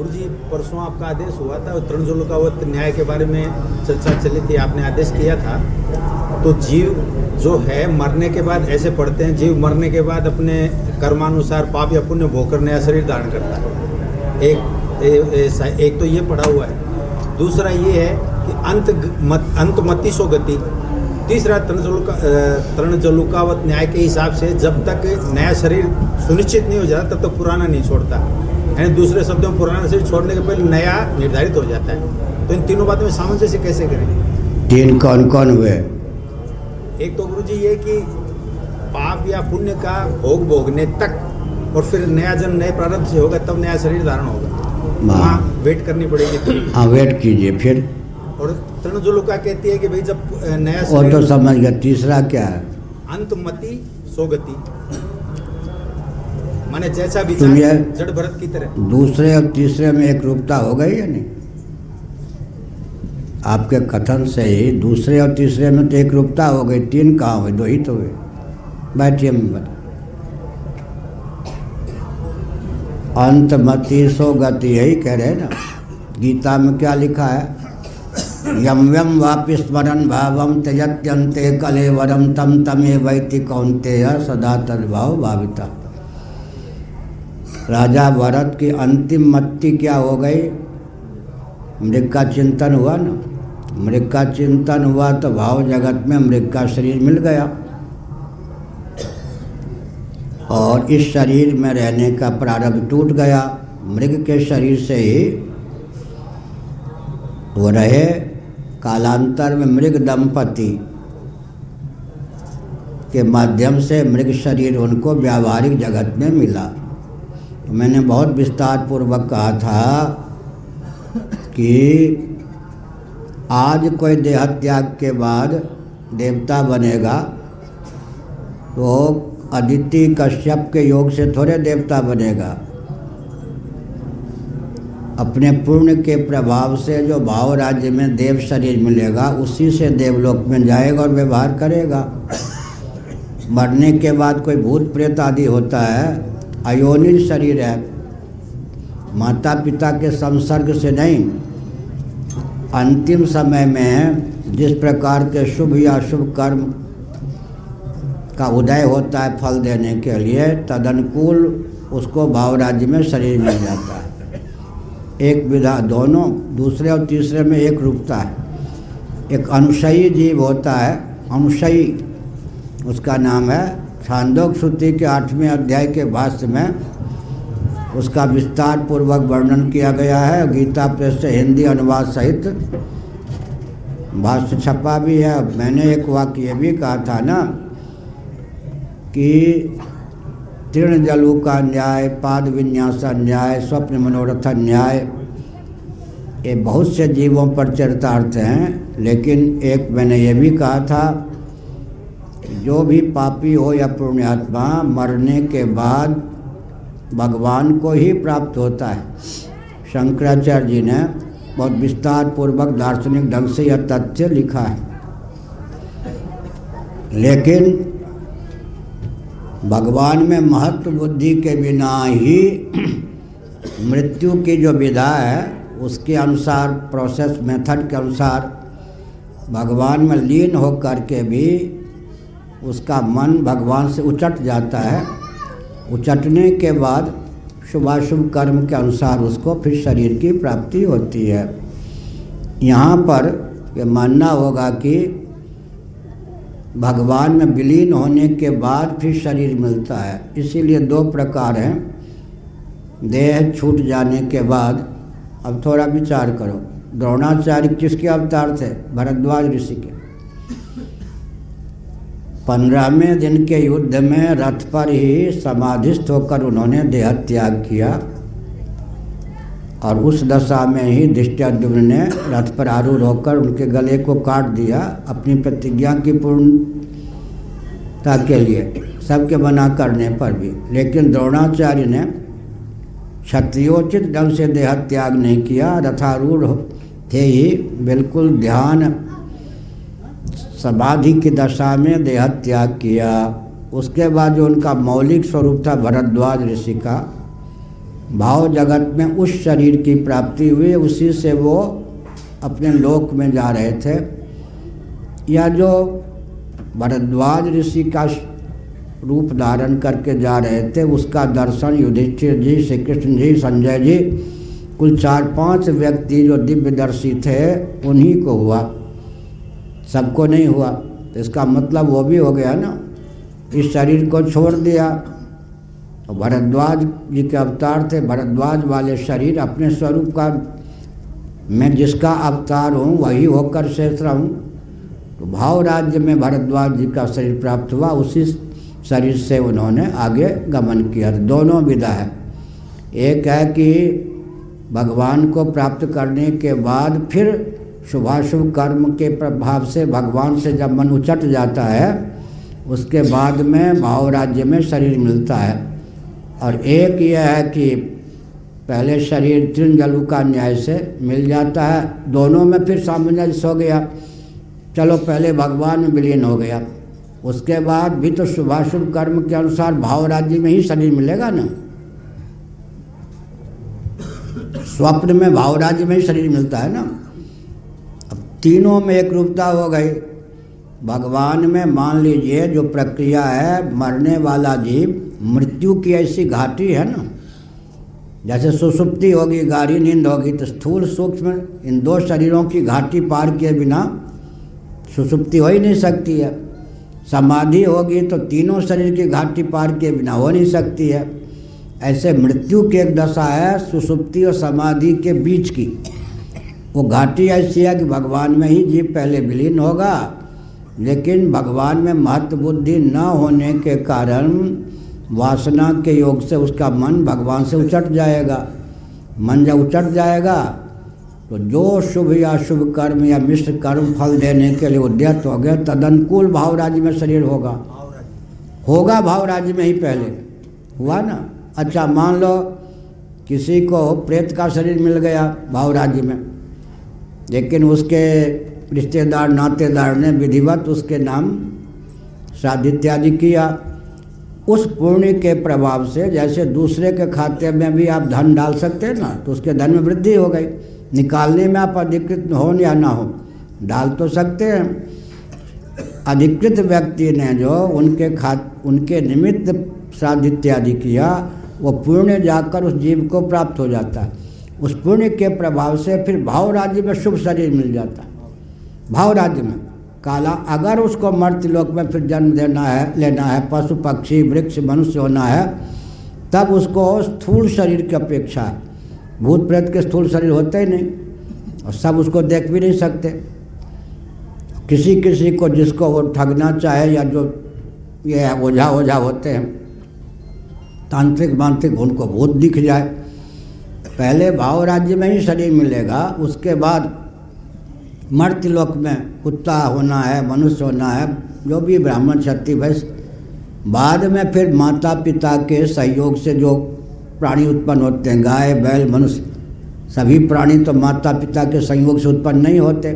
गुरु जी परसों आपका आदेश हुआ था तृणजुलकावत न्याय के बारे में चर्चा चली थी आपने आदेश किया था। तो जीव जो है मरने के बाद ऐसे पढ़ते हैं जीव मरने के बाद अपने कर्मानुसार पाप या पुण्य भोग कर नया शरीर धारण करता है। एक ए, ऐसा एक तो ये पढ़ा हुआ है। दूसरा ये है कि अंत मत अंत मती सो गति। तीसरा तृणजलुका तृणजलुकावत न्याय के हिसाब से जब तक नया शरीर सुनिश्चित नहीं हो जाता तब तक तो पुराना नहीं छोड़ता। यानी दूसरे शब्दों में पुराना शरीर छोड़ने के पहले नया निर्धारित हो जाता है। तो इन तीनों बातों में सामंजस्य कैसे करें तीन कौन कौन हुए? एक तो गुरु जी ये कि पाप या पुण्य का भोग भोगने तक और फिर नया जन्म नए प्रारंभ से होगा तब नया शरीर धारण होगा। हाँ। वहाँ वेट करनी पड़ेगी हाँ वेट कीजिए फिर। और तृणजुलुका कहती है कि भाई जब नया वो तो समझ गया तीसरा क्या है? अंतमति सोगति। माने जैसा तुम विचार जड़ भरत की तरह। दूसरे और तीसरे में एक रूपता हो गई या नहीं? आपके कथन से ही दूसरे और तीसरे में तो एक रूपता हो गई तीन कहाँ हुए? दो ही तो हुए। बैठिए मैं बता अंतमति सो गति यही कह रहे ना। गीता में क्या लिखा है? यम यम वापि स्मरण भावम त्यजत्यंते कले वरम तम तमे वैति कौनते सदा तद्भाव भाविता। राजा भरत की अंतिम मत्ती क्या हो गई? मृग का चिंतन हुआ ना? मृग का चिंतन हुआ तो भाव जगत में मृग का शरीर मिल गया। और इस शरीर में रहने का प्रारब्ध टूट गया। मृग के शरीर से ही वो रहे। कालांतर में मृग दंपति के माध्यम से मृग शरीर उनको व्यावहारिक जगत में मिला। मैंने बहुत विस्तार पूर्वक कहा था कि आज कोई देह त्याग के बाद देवता बनेगा तो अदिति कश्यप के योग से थोड़े देवता बनेगा। अपने पुण्य के प्रभाव से जो भाव राज्य में देव शरीर मिलेगा, उसी से देवलोक में जाएगा और व्यवहार करेगा। मरने के बाद कोई भूत प्रेत आदि होता है अयोनिज शरीर है। माता पिता के संसर्ग से नहीं, अंतिम समय में जिस प्रकार के शुभ या शुभ कर्म का उदय होता है फल देने के लिए, तदनुकूल उसको भाव राज्य में शरीर मिल जाता है। एक विधा दोनों, दूसरे और तीसरे में एक रूपता है। एक अनुशयी जीव होता है, अनुशयी, उसका नाम है छांदोक श्रुति के आठवें अध्याय के भाष्य में उसका विस्तार पूर्वक वर्णन किया गया है। गीता प्रेस से हिंदी अनुवाद सहित भाष्य छपा भी है। मैंने एक वाक्य ये भी कहा था ना कि तीर्ण जलु का न्याय, पाद विन्यास न्याय, स्वप्न मनोरथ न्याय, ये बहुत से जीवों पर चरितार्थ हैं, लेकिन एक मैंने ये भी कहा था जो भी पापी हो या पुण्यात्मा, मरने के बाद भगवान को ही प्राप्त होता है। शंकराचार्य जी ने बहुत विस्तार पूर्वक दार्शनिक ढंग से यह तथ्य लिखा है। लेकिन भगवान में महत्व बुद्धि के बिना ही मृत्यु की जो विधा है, उसके अनुसार प्रोसेस मेथड के अनुसार, भगवान में लीन होकर के भी उसका मन भगवान से उचट जाता है। उचटने के बाद शुभाशुभ कर्म के अनुसार उसको फिर शरीर की प्राप्ति होती है। यहाँ पर ये मानना होगा कि भगवान में विलीन होने के बाद फिर शरीर मिलता है। इसीलिए दो प्रकार हैं। देह छूट जाने के बाद, अब थोड़ा विचार करो। द्रोणाचार्य किसके अवतार थे? भरद्वाज ऋषि के। पंद्रहवें दिन के युद्ध में रथ पर ही समाधिस्थ होकर उन्होंने देह त्याग किया और उस दशा में ही दृष्टद्युम्न ने रथ पर आरूढ़ होकर उनके गले को काट दिया अपनी प्रतिज्ञा की पूर्णता के लिए, सबके मना करने पर भी। लेकिन द्रोणाचार्य ने क्षत्रियोचित ढंग से देह त्याग नहीं किया, रथारूढ़ थे ही, बिल्कुल ध्यान समाधि की दशा में देह त्याग किया। उसके बाद जो उनका मौलिक स्वरूप था भरद्वाज ऋषि का, भाव जगत में उस शरीर की प्राप्ति हुई, उसी से वो अपने लोक में जा रहे थे। या जो भरद्वाज ऋषि का रूप धारण करके जा रहे थे, उसका दर्शन युधिष्ठिर जी श्री कृष्ण जी, संजय जी, कुल चार पाँच व्यक्ति जो दिव्यदर्शी थे, उन्हीं को हुआ। सबको नहीं हुआ। तो इसका मतलब वो भी हो गया ना। इस शरीर को छोड़ दिया। और भरद्वाज जी के अवतार थे। भरद्वाज वाले शरीर अपने स्वरूप का, मैं जिसका अवतार हूँ, वही होकर शेष रहूँ तो भाव राज्य में भरद्वाज जी का शरीर प्राप्त हुआ। उसी शरीर से उन्होंने आगे गमन किया। दोनों विधा है। एक है कि भगवान को प्राप्त करने के बाद फिर शुभाशुभ कर्म के प्रभाव से भगवान से जब मन उचट जाता है, उसके बाद में भाव राज्य में शरीर मिलता है। और एक यह है कि पहले शरीर तृण जलु का न्याय से मिल जाता है। दोनों में फिर सामंजस्य हो गया। चलो पहले भगवान में विलीन हो गया। उसके बाद भी तो शुभाशुभ कर्म के अनुसार भाव राज्य में ही शरीर मिलेगा ना। स्वप्न में भाव राज्य में ही शरीर मिलता है ना। तीनों में एक रूपता हो गई। भगवान में मान लीजिए जो प्रक्रिया है, मरने वाला जीव मृत्यु की ऐसी घाटी है ना। जैसे सुसुप्ति होगी, गाढ़ी नींद होगी तो स्थूल सूक्ष्म इन दो शरीरों की घाटी पार किए बिना सुसुप्ति हो ही नहीं सकती है। समाधि होगी तो तीनों शरीर की घाटी पार किए बिना हो नहीं सकती है। ऐसे मृत्यु की एक दशा है, सुसुप्ति और समाधि के बीच की। वो घाटी ऐसी है कि भगवान में ही जीव पहले विलीन होगा। लेकिन भगवान में महत्व बुद्धि न होने के कारण वासना के योग से उसका मन भगवान से उचट जाएगा। मन जब उचट जाएगा तो जो शुभ या शुभ कर्म या मिश्र कर्म फल देने के लिए उद्यत हो गए तदनुकूल भाव राज्य में शरीर होगा। होगा भाव राज्य में ही पहले। हुआ ना? अच्छा मान लो किसी को प्रेत का शरीर मिल गया भाव राज्य में। लेकिन उसके रिश्तेदार, नातेदार ने विधिवत उसके नाम श्राद्ध इत्यादि किया। उस पुण्य के प्रभाव से जैसे दूसरे के खाते में भी आप धन डाल सकते हैं ना तो उसके धन में वृद्धि हो गई। निकालने में आप अधिकृत हो या ना हो, डाल तो सकते हैं। अधिकृत व्यक्ति ने जो उनके खा उनके निमित्त श्राद्ध इत्यादि किया, वो पुण्य जाकर उस जीव को प्राप्त हो जाता। है उस पुण्य के प्रभाव से फिर भाव राज्य में शुभ शरीर मिल जाता। है भाव राज्य में। काला, अगर उसको मर्त्य लोक में फिर जन्म देना है, लेना है, पशु, पक्षी, वृक्ष, मनुष्य होना है, तब उसको स्थूल शरीर की अपेक्षा है। भूत प्रेत के स्थूल शरीर होते ही नहीं, और सब उसको देख भी नहीं सकते। किसी किसी को जिसको वो ठगना चाहे या जो ये ओझा ओझा होते हैं तांत्रिक मांत्रिक उनको भूत दिख जाए। पहले भाव राज्य में ही शरीर मिलेगा, उसके बाद मर्त्य लोक में कुत्ता होना है, मनुष्य होना है, जो भी ब्राह्मण क्षत्रिय वैश्य बाद में फिर माता पिता के सहयोग से जो प्राणी उत्पन्न होते हैं, गाय, बैल, मनुष्य, सभी प्राणी तो माता पिता के संयोग से उत्पन्न नहीं होते।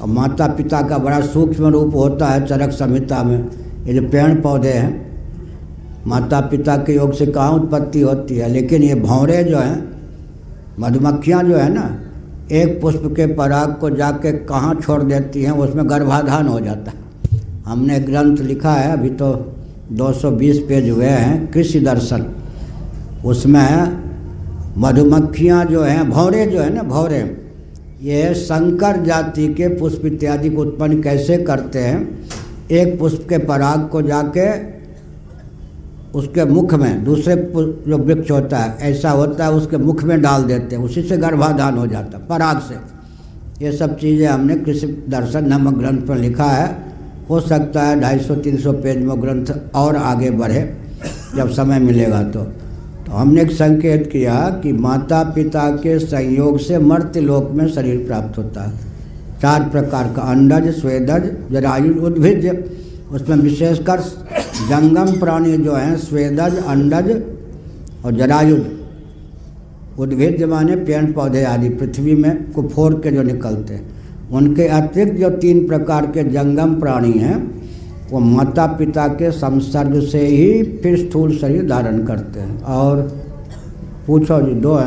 और माता पिता का बड़ा सूक्ष्म रूप होता है चरक संहिता में, ये जो पेड़ पौधे हैं माता पिता के योग से कहाँ उत्पत्ति होती है? लेकिन ये भौरे जो हैं, मधुमक्खियाँ जो है ना, एक पुष्प के पराग को जाके कहाँ छोड़ देती हैं, उसमें गर्भाधान हो जाता है। हमने ग्रंथ लिखा है, अभी तो 220 पेज हुए हैं, कृषि दर्शन। उसमें मधुमक्खियाँ जो हैं, भौरे जो है ना, भौरे, ये संकर जाति के पुष्प इत्यादि को उत्पन्न कैसे करते हैं? एक पुष्प के पराग को जाके उसके मुख में, दूसरे जो वृक्ष होता है, ऐसा होता है, उसके मुख में डाल देते हैं, उसी से गर्भाधान हो जाता है, पराग से। ये सब चीज़ें हमने कृषि दर्शन नामक ग्रंथ पर लिखा है। हो सकता है ढाई सौ, तीन सौ पेज में ग्रंथ और आगे बढ़े, जब समय मिलेगा तो। तो हमने एक संकेत किया कि माता पिता के संयोग से मर्त्य लोक में शरीर प्राप्त होता है। चार प्रकार का अंडज, स्वेदज, जरायु, उद्भिज उसमें विशेषकर जंगम प्राणी जो हैं, स्वेदज, अंडज और जरायुज। उद्भिद माने पेड़ पौधे आदि पृथ्वी में कुफोर के जो निकलते हैं। उनके अतिरिक्त जो तीन प्रकार के जंगम प्राणी हैं, वो माता पिता के संसर्ग से ही फिर स्थूल शरीर धारण करते हैं। और पूछो जी, दो हैं।